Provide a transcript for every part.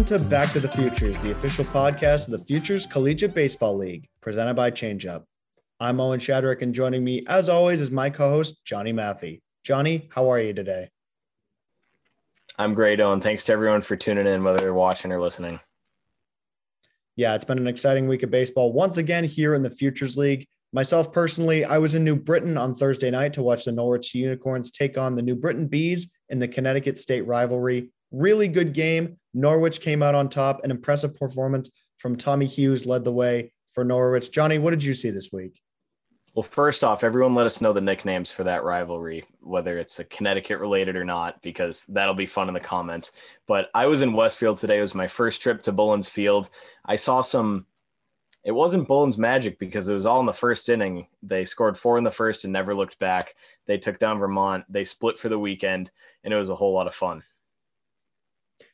Welcome to Back to the Futures, the official podcast of the Futures Collegiate Baseball League, presented by ChangeUp. I'm Owen Shadrick, and joining me, as always, is my co-host Johnny Maffey. Johnny, how are you today? I'm great, Owen. Thanks to everyone for tuning in, whether they're watching or listening. Yeah, it's been an exciting week of baseball once again here in the Futures League. Myself personally, I was in New Britain on Thursday night to watch the Norwich Unicorns take on the New Britain Bees in the Connecticut State rivalry. Really good game. Norwich came out on top. An impressive performance from Tommy Hughes led the way for Norwich. Johnny, what did you see this week? Well, first off, everyone let us know the nicknames for that rivalry, whether it's a Connecticut related or not, because that'll be fun in the comments. But I was in Westfield today. It was my first trip to Bullens Field. I saw some, it wasn't Bullens magic because it was all in the first inning. They scored four in the first and never looked back. They took down Vermont. They split for the weekend, and it was a whole lot of fun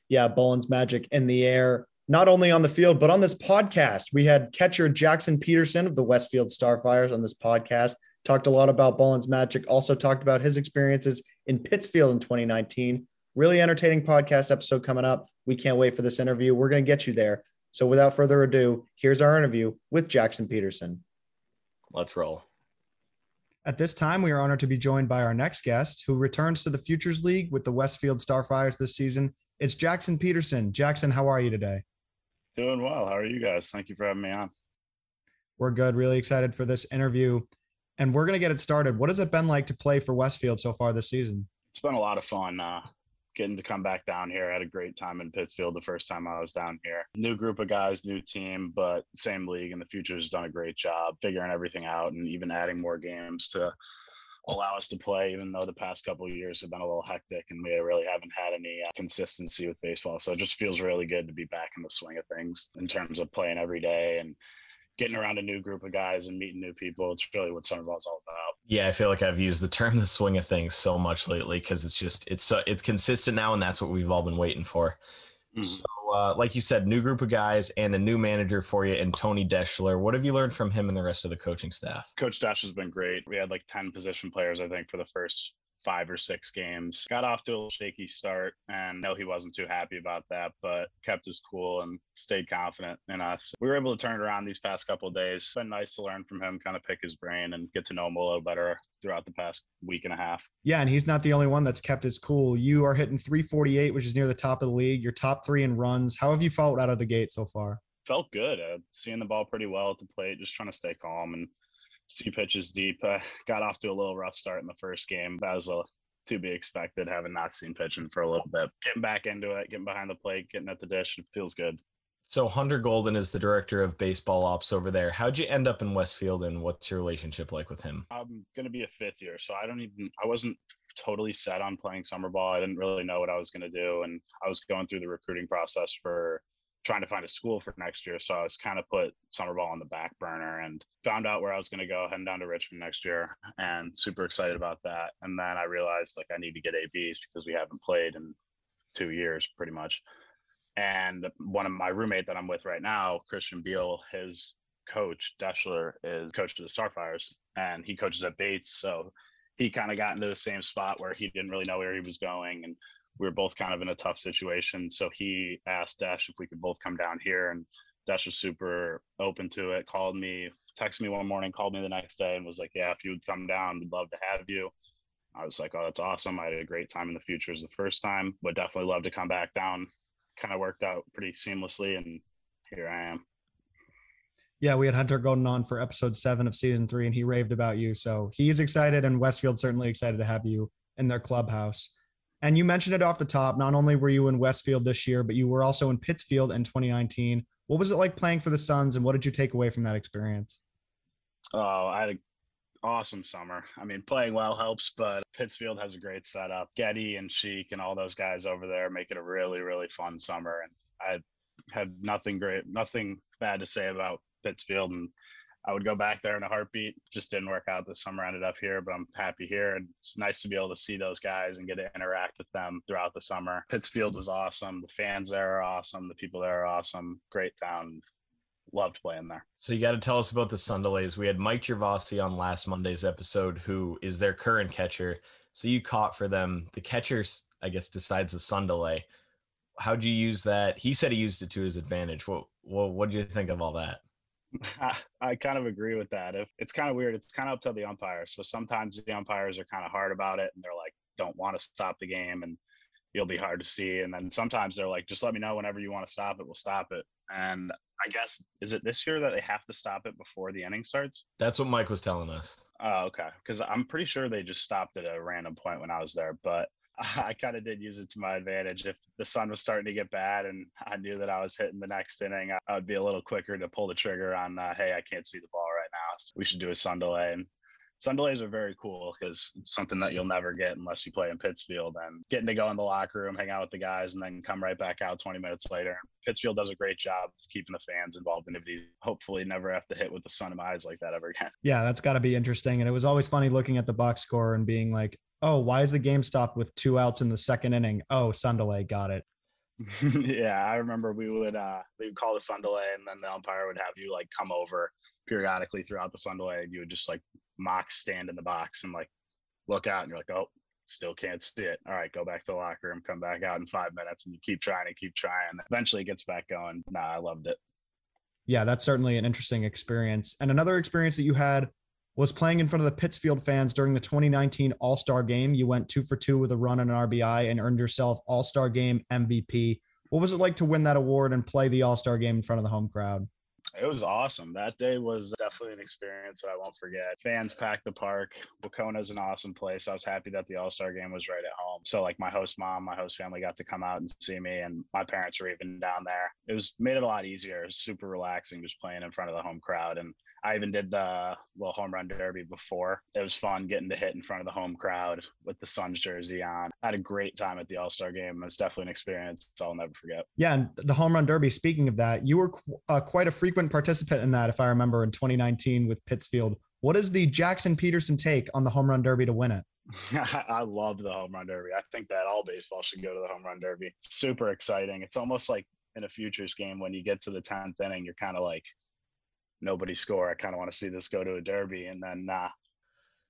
yeah, Bullens Magic in the air, not only on the field, but on this podcast. We had catcher Jackson Peterson of the Westfield Starfires on this podcast. Talked a lot about Bullens Magic, also talked about his experiences in Pittsfield in 2019. Really entertaining podcast episode coming up. We can't wait for this interview. We're going to get you there. So without further ado, here's our interview with Jackson Peterson. Let's roll. At this time, we are honored to be joined by our next guest, who returns to the Futures League with the Westfield Starfires this season it's Jackson Peterson. Jackson, how are you today? Doing well. How are you guys? Thank you for having me on. We're good. Really excited for this interview. And we're going to get it started. What has it been like to play for Westfield so far this season? It's been a lot of fun. Uh, getting to come back down here. I had a great time in Pittsfield the first time I was down here. New group of guys, new team, but same league. And the future's done a great job figuring everything out and even adding more games to allow us to play, even though the past couple of years have been a little hectic and we really haven't had any uh, consistency with baseball. So it just feels really good to be back in the swing of things in terms of playing every day and getting around a new group of guys and meeting new people. It's really what summer ball is all about. Yeah, I feel like I've used the term "the swing of things" so much lately because it's just it's so it's consistent now, and that's what we've all been waiting for. Mm-hmm. So, uh, like you said, new group of guys and a new manager for you, and Tony Deschler. What have you learned from him and the rest of the coaching staff? Coach Desch has been great. We had like ten position players, I think, for the first five or six games. Got off to a shaky start and know he wasn't too happy about that, but kept his cool and stayed confident in us. We were able to turn it around these past couple days. It's been nice to learn from him, kind of pick his brain and get to know him a little better throughout the past week and a half. Yeah, and he's not the only one that's kept his cool. You are hitting 348, which is near the top of the league. You're top three in runs. How have you felt out of the gate so far? Felt good. Uh, seeing the ball pretty well at the plate, just trying to stay calm and see pitches deep. Uh, got off to a little rough start in the first game. That was a to be expected, having not seen pitching for a little bit. Getting back into it, getting behind the plate, getting at the dish, it feels good. So Hunter Golden is the director of baseball ops over there. How'd you end up in Westfield, and what's your relationship like with him? I'm gonna be a fifth year, so I don't even. I wasn't totally set on playing summer ball. I didn't really know what I was gonna do, and I was going through the recruiting process for trying to find a school for next year. So I was kind of put summer ball on the back burner and found out where I was going to go, heading down to Richmond next year, and super excited about that. And then I realized like I need to get ABs because we haven't played in two years pretty much. And one of my roommate that I'm with right now, Christian Beal, his coach Deschler is coach of the Starfires, and he coaches at Bates. So he kind of got into the same spot where he didn't really know where he was going and we were both kind of in a tough situation. So he asked Dash if we could both come down here, and Dash was super open to it. Called me, texted me one morning, called me the next day, and was like, "Yeah, if you would come down, we'd love to have you." I was like, "Oh, that's awesome! I had a great time in the futures the first time, but definitely love to come back down." Kind of worked out pretty seamlessly, and here I am. Yeah, we had Hunter Golden on for episode seven of season three, and he raved about you. So he's excited, and Westfield certainly excited to have you in their clubhouse. And you mentioned it off the top. Not only were you in Westfield this year, but you were also in Pittsfield in 2019. What was it like playing for the Suns, and what did you take away from that experience? Oh, I had an awesome summer. I mean, playing well helps, but Pittsfield has a great setup. Getty and Sheik and all those guys over there make it a really, really fun summer. And I had nothing great, nothing bad to say about Pittsfield. And I would go back there in a heartbeat. Just didn't work out this summer. I Ended up here, but I'm happy here, and it's nice to be able to see those guys and get to interact with them throughout the summer. Pittsfield was awesome. The fans there are awesome. The people there are awesome. Great town. Loved playing there. So you got to tell us about the Sun Delays. We had Mike Gervasi on last Monday's episode, who is their current catcher. So you caught for them. The catcher, I guess, decides the Sun delay. how'd you use that? He said he used it to his advantage. What what what do you think of all that? I kind of agree with that. If it's kind of weird, it's kind of up to the umpires. So sometimes the umpires are kind of hard about it and they're like, don't want to stop the game and you'll be hard to see. And then sometimes they're like, just let me know whenever you want to stop it, we'll stop it. And I guess is it this year that they have to stop it before the inning starts? That's what Mike was telling us. Oh, okay. Because I'm pretty sure they just stopped at a random point when I was there, but I kind of did use it to my advantage. If the sun was starting to get bad and I knew that I was hitting the next inning, I would be a little quicker to pull the trigger on, uh, hey, I can't see the ball right now. So we should do a sun delay. And sun delays are very cool because it's something that you'll never get unless you play in Pittsfield and getting to go in the locker room, hang out with the guys, and then come right back out 20 minutes later. Pittsfield does a great job keeping the fans involved in it. Hopefully, never have to hit with the sun in my eyes like that ever again. Yeah, that's got to be interesting. And it was always funny looking at the box score and being like, oh, why is the game stopped with two outs in the second inning? Oh, sun delay, got it. yeah, I remember we would uh we would call the sun delay and then the umpire would have you like come over periodically throughout the sun delay and you would just like mock stand in the box and like look out and you're like, oh, still can't see it. All right, go back to the locker room, come back out in five minutes and you keep trying and keep trying. Eventually it gets back going. Nah, I loved it. Yeah, that's certainly an interesting experience. And another experience that you had was playing in front of the Pittsfield fans during the 2019 All Star game. You went two for two with a run and an RBI and earned yourself All Star game MVP. What was it like to win that award and play the All Star game in front of the home crowd? It was awesome. That day was definitely an experience that I won't forget. Fans packed the park. Wahconah is an awesome place. I was happy that the All Star game was right at home. So, like, my host mom, my host family got to come out and see me, and my parents were even down there. It was made it a lot easier. It super relaxing just playing in front of the home crowd. And I even did the little home run derby before. It was fun getting to hit in front of the home crowd with the Suns jersey on. I had a great time at the All Star game. It was definitely an experience I'll never forget. Yeah, and the home run derby. Speaking of that, you were uh, quite a frequent participant in that, if I remember, in 2019 with Pittsfield. What is the Jackson Peterson take on the home run derby to win it? I love the home run derby. I think that all baseball should go to the home run derby. It's super exciting. It's almost like in a futures game when you get to the 10th inning, you're kind of like, nobody score. I kind of want to see this go to a derby, and then nah.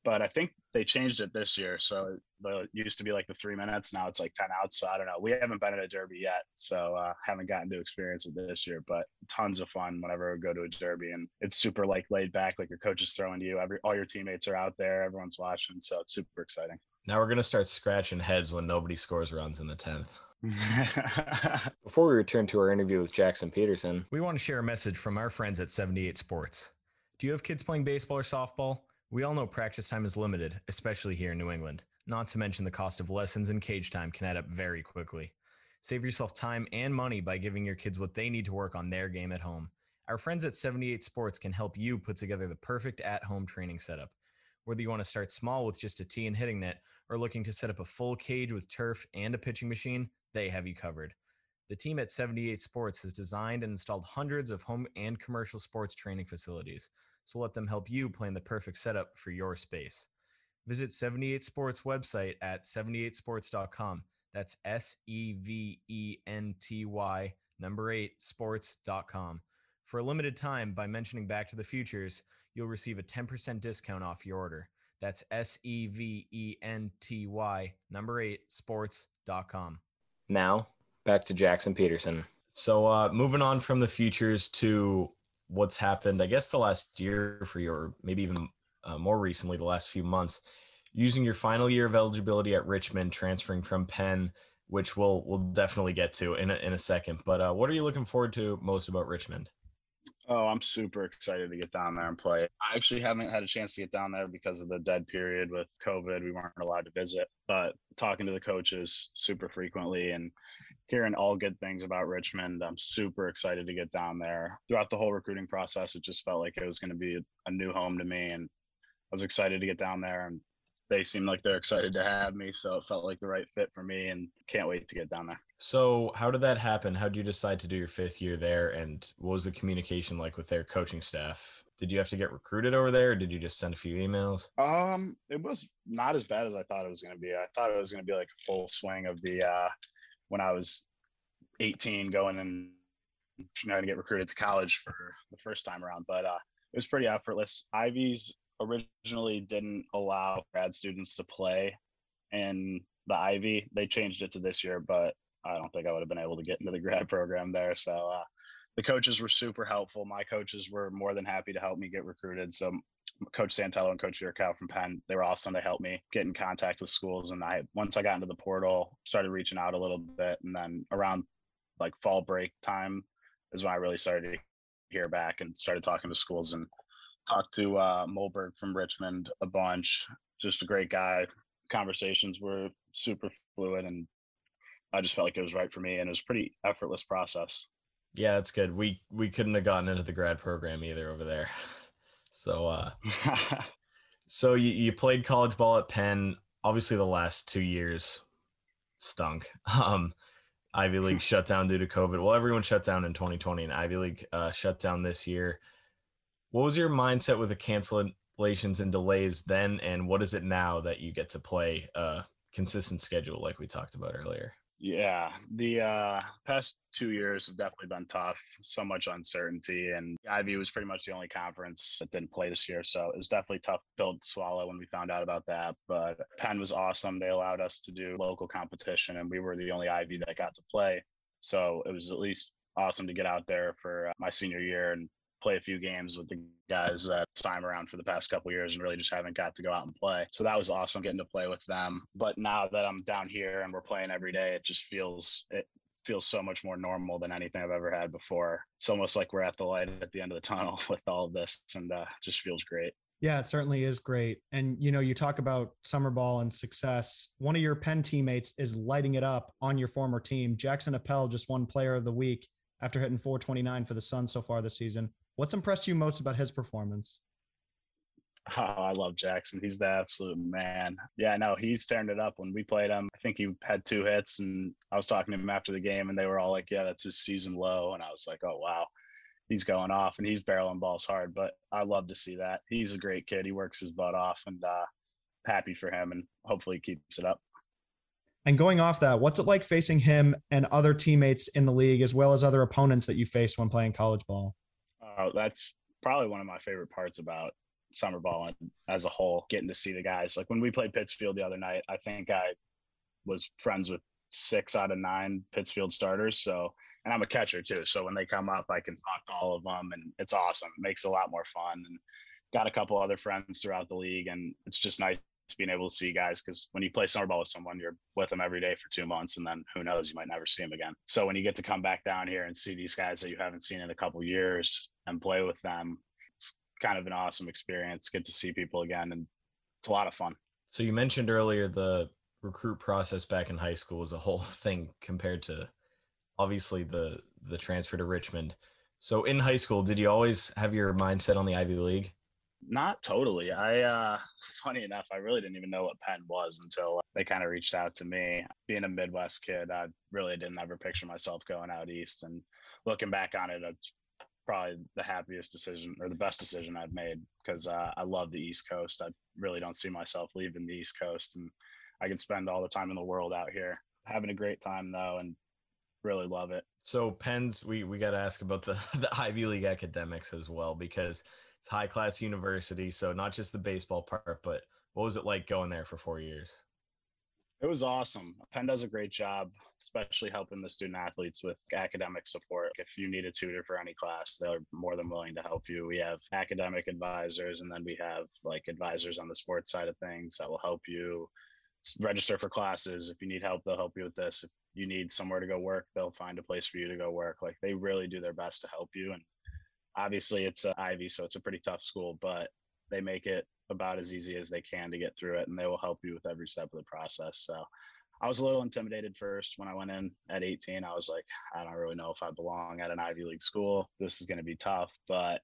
But I think they changed it this year, so it used to be like the three minutes. Now it's like ten outs. So I don't know. We haven't been at a derby yet, so uh, haven't gotten to experience it this year. But tons of fun whenever we go to a derby, and it's super like laid back. Like your coach is throwing to you. Every all your teammates are out there. Everyone's watching, so it's super exciting. Now we're gonna start scratching heads when nobody scores runs in the tenth. Before we return to our interview with Jackson Peterson, we want to share a message from our friends at 78 Sports. Do you have kids playing baseball or softball? We all know practice time is limited, especially here in New England. Not to mention the cost of lessons and cage time can add up very quickly. Save yourself time and money by giving your kids what they need to work on their game at home. Our friends at 78 Sports can help you put together the perfect at home training setup. Whether you want to start small with just a tee and hitting net or looking to set up a full cage with turf and a pitching machine, they have you covered. The team at 78 Sports has designed and installed hundreds of home and commercial sports training facilities, so let them help you plan the perfect setup for your space. Visit 78 Sports website at 78sports.com. That's S E V E N T Y number 8 sports.com. For a limited time by mentioning Back to the Futures, you'll receive a 10% discount off your order. That's S E V E N T Y number 8 sports.com. Now, back to Jackson Peterson. So, uh, moving on from the futures to what's happened, I guess, the last year for you, or maybe even uh, more recently, the last few months, using your final year of eligibility at Richmond, transferring from Penn, which we'll we'll definitely get to in a, in a second. But uh, what are you looking forward to most about Richmond? Oh, I'm super excited to get down there and play. I actually haven't had a chance to get down there because of the dead period with COVID. We weren't allowed to visit, but talking to the coaches super frequently and hearing all good things about Richmond, I'm super excited to get down there. Throughout the whole recruiting process, it just felt like it was going to be a new home to me. And I was excited to get down there and they seem like they're excited to have me. So it felt like the right fit for me and can't wait to get down there. So, how did that happen? How did you decide to do your fifth year there? And what was the communication like with their coaching staff? Did you have to get recruited over there? Or did you just send a few emails? Um, it was not as bad as I thought it was going to be. I thought it was going to be like a full swing of the uh, when I was 18 going and trying to get recruited to college for the first time around, but uh, it was pretty effortless. Ivy's originally didn't allow grad students to play in the Ivy. They changed it to this year, but I don't think I would have been able to get into the grad program there. So uh, the coaches were super helpful. My coaches were more than happy to help me get recruited. So Coach Santello and Coach Yurkow from Penn, they were awesome to help me get in contact with schools. And I once I got into the portal, started reaching out a little bit, and then around like fall break time is when I really started to hear back and started talking to schools and talked to uh, Mulberg from Richmond a bunch. Just a great guy. Conversations were super fluid, and I just felt like it was right for me, and it was pretty effortless process. Yeah, that's good. We we couldn't have gotten into the grad program either over there. So uh so you, you played college ball at Penn. Obviously the last two years stunk. Um Ivy League shut down due to COVID. Well, everyone shut down in 2020 and Ivy League uh, shut down this year. What was your mindset with the cancellations and delays then? And what is it now that you get to play a consistent schedule like we talked about earlier? Yeah, the uh, past two years have definitely been tough. So much uncertainty, and Ivy was pretty much the only conference that didn't play this year. So it was definitely tough pill to swallow when we found out about that. But Penn was awesome. They allowed us to do local competition, and we were the only Ivy that got to play. So it was at least awesome to get out there for uh, my senior year and play a few games with the guys that time around for the past couple years and really just haven't got to go out and play. So that was awesome getting to play with them. But now that I'm down here and we're playing every day, it just feels it feels so much more normal than anything I've ever had before. It's almost like we're at the light at the end of the tunnel with all of this and uh, just feels great. Yeah, it certainly is great. And you know, you talk about summer ball and success. One of your Penn teammates is lighting it up on your former team. Jackson Appel just won player of the week after hitting 429 for the Suns so far this season. What's impressed you most about his performance? Oh, I love Jackson. He's the absolute man. Yeah, no, he's turned it up when we played him. I think he had two hits, and I was talking to him after the game, and they were all like, "Yeah, that's his season low." And I was like, "Oh wow, he's going off, and he's barreling balls hard." But I love to see that. He's a great kid. He works his butt off, and uh, happy for him, and hopefully he keeps it up. And going off that, what's it like facing him and other teammates in the league, as well as other opponents that you face when playing college ball? Uh, that's probably one of my favorite parts about summer ball and as a whole, getting to see the guys. Like when we played Pittsfield the other night, I think I was friends with six out of nine Pittsfield starters. So, and I'm a catcher too. So when they come up, I can talk to all of them, and it's awesome. It makes it a lot more fun. And got a couple other friends throughout the league, and it's just nice being able to see guys because when you play summer ball with someone, you're with them every day for two months, and then who knows, you might never see them again. So when you get to come back down here and see these guys that you haven't seen in a couple years and play with them, it's kind of an awesome experience. Get to see people again, and it's a lot of fun. So you mentioned earlier the recruit process back in high school was a whole thing compared to obviously the the transfer to Richmond. So in high school, did you always have your mindset on the Ivy League? Not totally. I, uh, funny enough, I really didn't even know what Penn was until they kind of reached out to me. Being a Midwest kid, I really didn't ever picture myself going out east. And looking back on it, it's probably the happiest decision or the best decision I've made because uh, I love the East Coast. I really don't see myself leaving the East Coast, and I can spend all the time in the world out here. Having a great time though, and really love it. So Penn's, we we got to ask about the the Ivy League academics as well because it's high class university. So not just the baseball part, but what was it like going there for four years? It was awesome. Penn does a great job, especially helping the student athletes with academic support. If you need a tutor for any class, they're more than willing to help you. We have academic advisors, and then we have like advisors on the sports side of things that will help you register for classes. If you need help, they'll help you with this. If you need somewhere to go work, they'll find a place for you to go work. Like they really do their best to help you. And obviously it's a Ivy, so it's a pretty tough school, but they make it about as easy as they can to get through it, and they will help you with every step of the process. So I was a little intimidated first when I went in at 18. I was like, I don't really know if I belong at an Ivy League school. This is going to be tough, but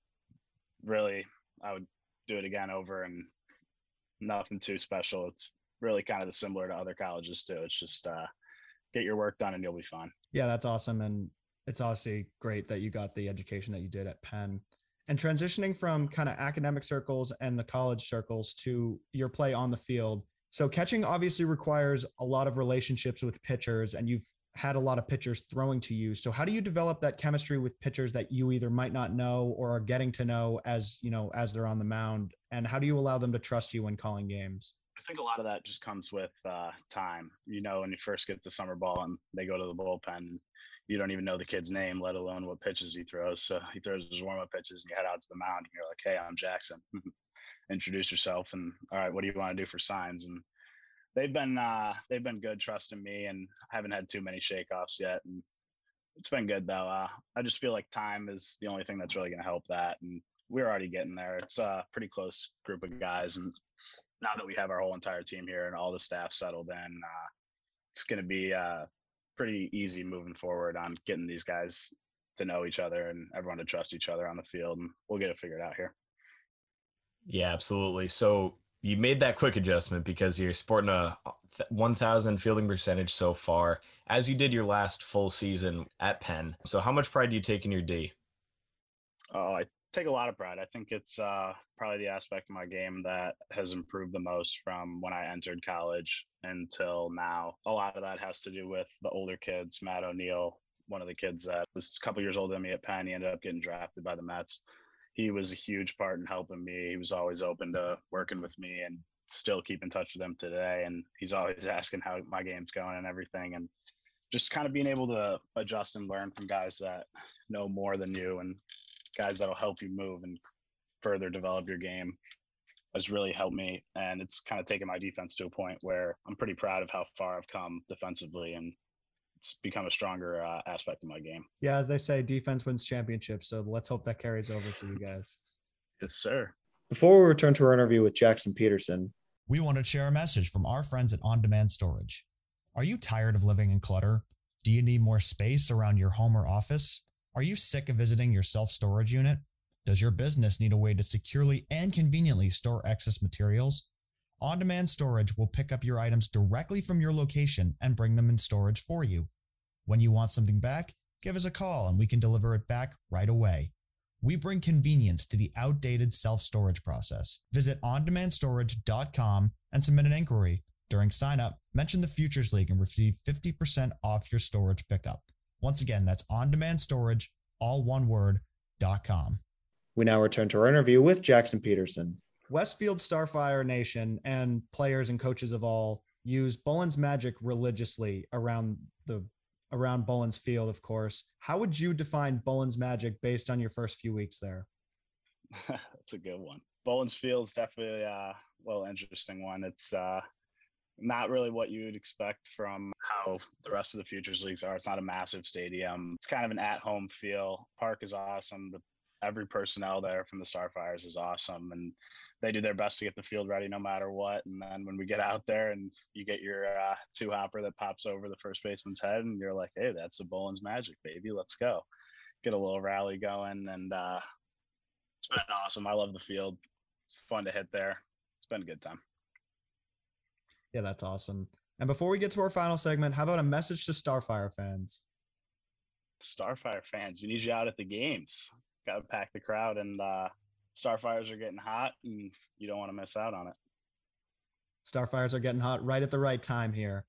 really, I would do it again over and nothing too special. It's really kind of similar to other colleges too. It's just uh, get your work done and you'll be fine. Yeah, that's awesome. And it's obviously great that you got the education that you did at Penn. And transitioning from kind of academic circles and the college circles to your play on the field. So catching obviously requires a lot of relationships with pitchers and you've had a lot of pitchers throwing to you. So how do you develop that chemistry with pitchers that you either might not know or are getting to know as, you know, as they're on the mound and how do you allow them to trust you when calling games? I think a lot of that just comes with uh, time. You know, when you first get to summer ball and they go to the bullpen, you don't even know the kid's name, let alone what pitches he throws. So he throws his warm up pitches and you head out to the mound and you're like, hey, I'm Jackson. Introduce yourself and all right, what do you want to do for signs? And they've been uh, they've been good trusting me and I haven't had too many shakeoffs yet. And it's been good though. Uh, I just feel like time is the only thing that's really going to help that. And we're already getting there. It's a pretty close group of guys. And now that we have our whole entire team here and all the staff settled in, uh, it's going to be uh, pretty easy moving forward on getting these guys to know each other and everyone to trust each other on the field. And we'll get it figured out here. Yeah, absolutely. So you made that quick adjustment because you're sporting a 1000 fielding percentage so far, as you did your last full season at Penn. So how much pride do you take in your D? Oh, I take a lot of pride. I think it's uh, probably the aspect of my game that has improved the most from when I entered college until now. A lot of that has to do with the older kids. Matt O'Neill, one of the kids that was a couple years older than me at Penn, he ended up getting drafted by the Mets. He was a huge part in helping me. He was always open to working with me and still keep in touch with him today. And he's always asking how my game's going and everything. And just kind of being able to adjust and learn from guys that know more than you and guys that'll help you move and further develop your game has really helped me. And it's kind of taken my defense to a point where I'm pretty proud of how far I've come defensively and it's become a stronger uh, aspect of my game. Yeah, as they say, defense wins championships. So let's hope that carries over for you guys. Yes, sir. Before we return to our interview with Jackson Peterson, we want to share a message from our friends at On Demand Storage. Are you tired of living in clutter? Do you need more space around your home or office? Are you sick of visiting your self storage unit? Does your business need a way to securely and conveniently store excess materials? On demand storage will pick up your items directly from your location and bring them in storage for you. When you want something back, give us a call and we can deliver it back right away. We bring convenience to the outdated self storage process. Visit ondemandStorage.com and submit an inquiry. During sign up, mention the Futures League and receive 50% off your storage pickup. Once again, that's on demand storage, all one word, dot com. We now return to our interview with Jackson Peterson. Westfield Starfire Nation and players and coaches of all use Bullens Magic religiously around the around Bullens Field, of course. How would you define Bullens Magic based on your first few weeks there? That's a good one. Bullens Field's definitely a well interesting one. It's uh not really what you would expect from how the rest of the futures leagues are. It's not a massive stadium. It's kind of an at-home feel. Park is awesome. The, every personnel there from the Starfires is awesome, and they do their best to get the field ready no matter what. And then when we get out there and you get your uh, two hopper that pops over the first baseman's head, and you're like, "Hey, that's the Bullens magic, baby. Let's go." Get a little rally going, and uh, it's been awesome. I love the field. It's fun to hit there. It's been a good time. Yeah, that's awesome. And before we get to our final segment, how about a message to Starfire fans? Starfire fans, we need you out at the games. Got to pack the crowd, and uh, Starfires are getting hot, and you don't want to miss out on it. Starfires are getting hot right at the right time here.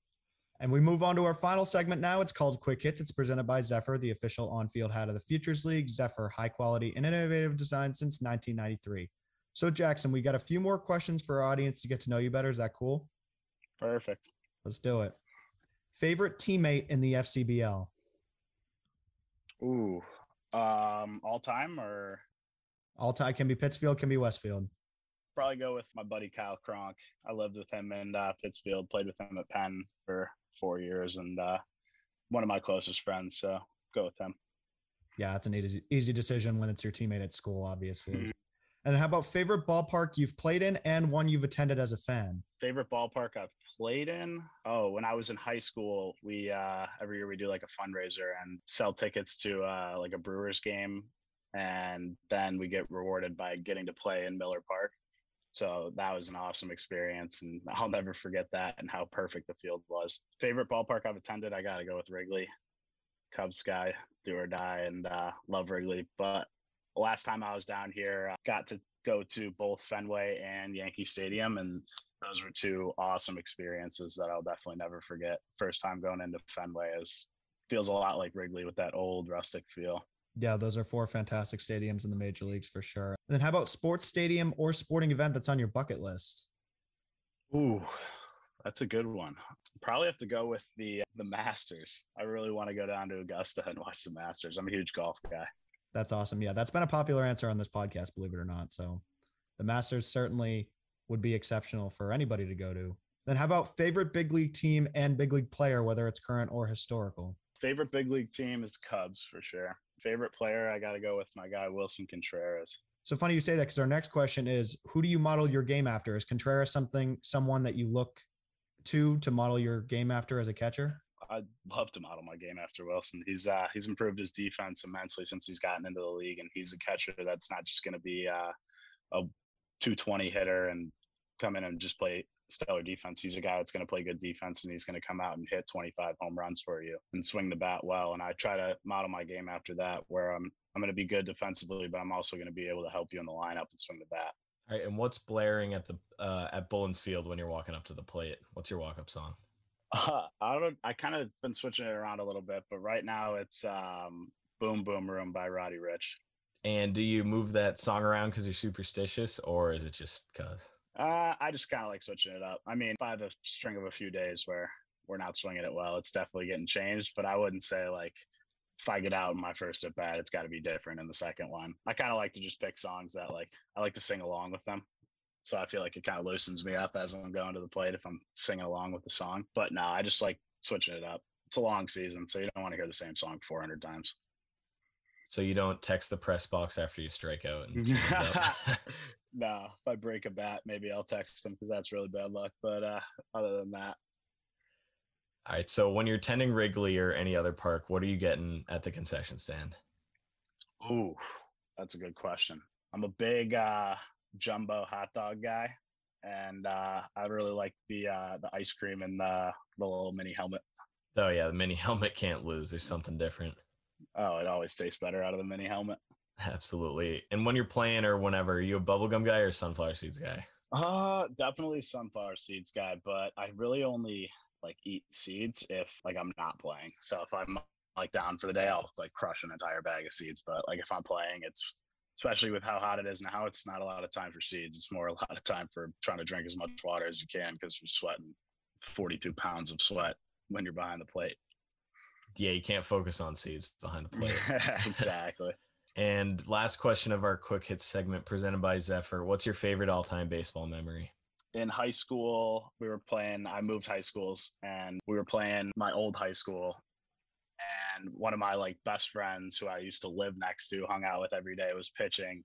And we move on to our final segment now. It's called Quick Hits. It's presented by Zephyr, the official on field hat of the Futures League. Zephyr, high quality and innovative design since 1993. So, Jackson, we got a few more questions for our audience to get to know you better. Is that cool? Perfect. Let's do it. Favorite teammate in the FCBL? Ooh, um, all time or all time can be Pittsfield, can be Westfield. Probably go with my buddy Kyle Cronk. I lived with him in uh, Pittsfield, played with him at Penn for four years, and uh, one of my closest friends. So go with him. Yeah, it's an easy, easy decision when it's your teammate at school, obviously. Mm-hmm. And how about favorite ballpark you've played in and one you've attended as a fan? Favorite ballpark I've played in? Oh, when I was in high school, we uh, every year we do like a fundraiser and sell tickets to uh, like a Brewers game, and then we get rewarded by getting to play in Miller Park. So that was an awesome experience, and I'll never forget that and how perfect the field was. Favorite ballpark I've attended? I got to go with Wrigley. Cubs guy, do or die, and uh, love Wrigley. But last time I was down here, I got to go to both Fenway and Yankee Stadium, and those were two awesome experiences that I'll definitely never forget. First time going into Fenway is feels a lot like Wrigley with that old rustic feel. Yeah, those are four fantastic stadiums in the major leagues for sure. And then how about sports stadium or sporting event that's on your bucket list? Ooh, that's a good one. Probably have to go with the the Masters. I really want to go down to Augusta and watch the Masters. I'm a huge golf guy. That's awesome. Yeah, that's been a popular answer on this podcast, believe it or not. So the Masters certainly would be exceptional for anybody to go to. Then how about favorite big league team and big league player, whether it's current or historical? Favorite big league team is Cubs for sure. Favorite player, I got to go with my guy Willson Contreras. So funny you say that because our next question is who do you model your game after? Is Contreras something someone that you look to to model your game after as a catcher? I'd love to model my game after Willson. He's uh, he's improved his defense immensely since he's gotten into the league, and he's a catcher that's not just going to be uh, a 220 hitter and come in and just play stellar defense. He's a guy that's going to play good defense, and he's going to come out and hit 25 home runs for you and swing the bat well. And I try to model my game after that, where I'm I'm going to be good defensively, but I'm also going to be able to help you in the lineup and swing the bat. All right, and what's blaring at the uh, at Bullens Field when you're walking up to the plate? What's your walk up song? Uh, I don't. I kind of been switching it around a little bit, but right now it's um, "Boom Boom Room" by Roddy Ricch. And do you move that song around because you're superstitious, or is it just because? Uh, I just kind of like switching it up. I mean, if I have a string of a few days where we're not swinging it well, it's definitely getting changed. But I wouldn't say like if I get out in my first at bat, it's got to be different in the second one. I kind of like to just pick songs that like I like to sing along with them. So I feel like it kind of loosens me up as I'm going to the plate if I'm singing along with the song. But no, I just like switching it up. It's a long season, so you don't want to hear the same song 400 times. So you don't text the press box after you strike out. And no, if I break a bat, maybe I'll text them because that's really bad luck. But uh, other than that, all right. So when you're tending Wrigley or any other park, what are you getting at the concession stand? Ooh, that's a good question. I'm a big uh, jumbo hot dog guy, and uh, I really like the uh, the ice cream and the, the little mini helmet. Oh yeah, the mini helmet can't lose. There's something different. Oh, it always tastes better out of the mini helmet. Absolutely. And when you're playing or whenever, are you a bubblegum guy or sunflower seeds guy? Uh, definitely sunflower seeds guy, but I really only like eat seeds if like I'm not playing. So if I'm like down for the day, I'll like crush an entire bag of seeds. But like if I'm playing, it's especially with how hot it is now, it's not a lot of time for seeds. It's more a lot of time for trying to drink as much water as you can because you're sweating 42 pounds of sweat when you're behind the plate. Yeah, you can't focus on seeds behind the plate. exactly. and last question of our quick hits segment presented by Zephyr. What's your favorite all time baseball memory? in high school, we were playing, I moved high schools and we were playing my old high school. And one of my like best friends who I used to live next to, hung out with every day, was pitching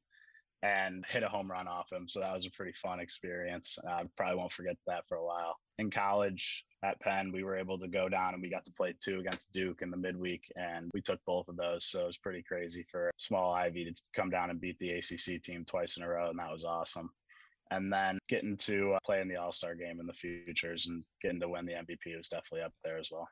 and hit a home run off him. So that was a pretty fun experience. I probably won't forget that for a while. In college at Penn, we were able to go down and we got to play two against Duke in the midweek, and we took both of those. So it was pretty crazy for small Ivy to come down and beat the ACC team twice in a row, and that was awesome and then getting to uh, play in the All Star game in the futures and getting to win the MVP was definitely up there as well.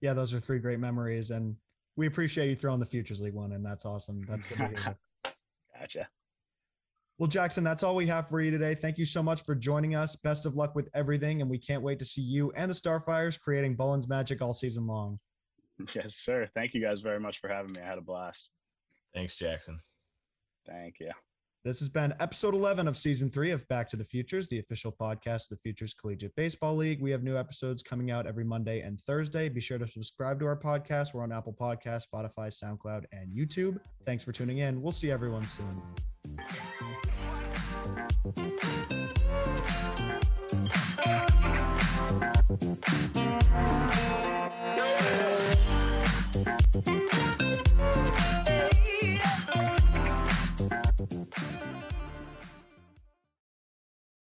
Yeah, those are three great memories, and we appreciate you throwing the Futures League one, and that's awesome. That's good to hear. gotcha. Well, Jackson, that's all we have for you today. Thank you so much for joining us. Best of luck with everything, and we can't wait to see you and the Starfires creating Bullens magic all season long. Yes, sir. Thank you guys very much for having me. I had a blast. Thanks, Jackson. Thank you. This has been episode 11 of season three of Back to the Futures, the official podcast of the Futures Collegiate Baseball League. We have new episodes coming out every Monday and Thursday. Be sure to subscribe to our podcast. We're on Apple Podcasts, Spotify, SoundCloud, and YouTube. Thanks for tuning in. We'll see everyone soon.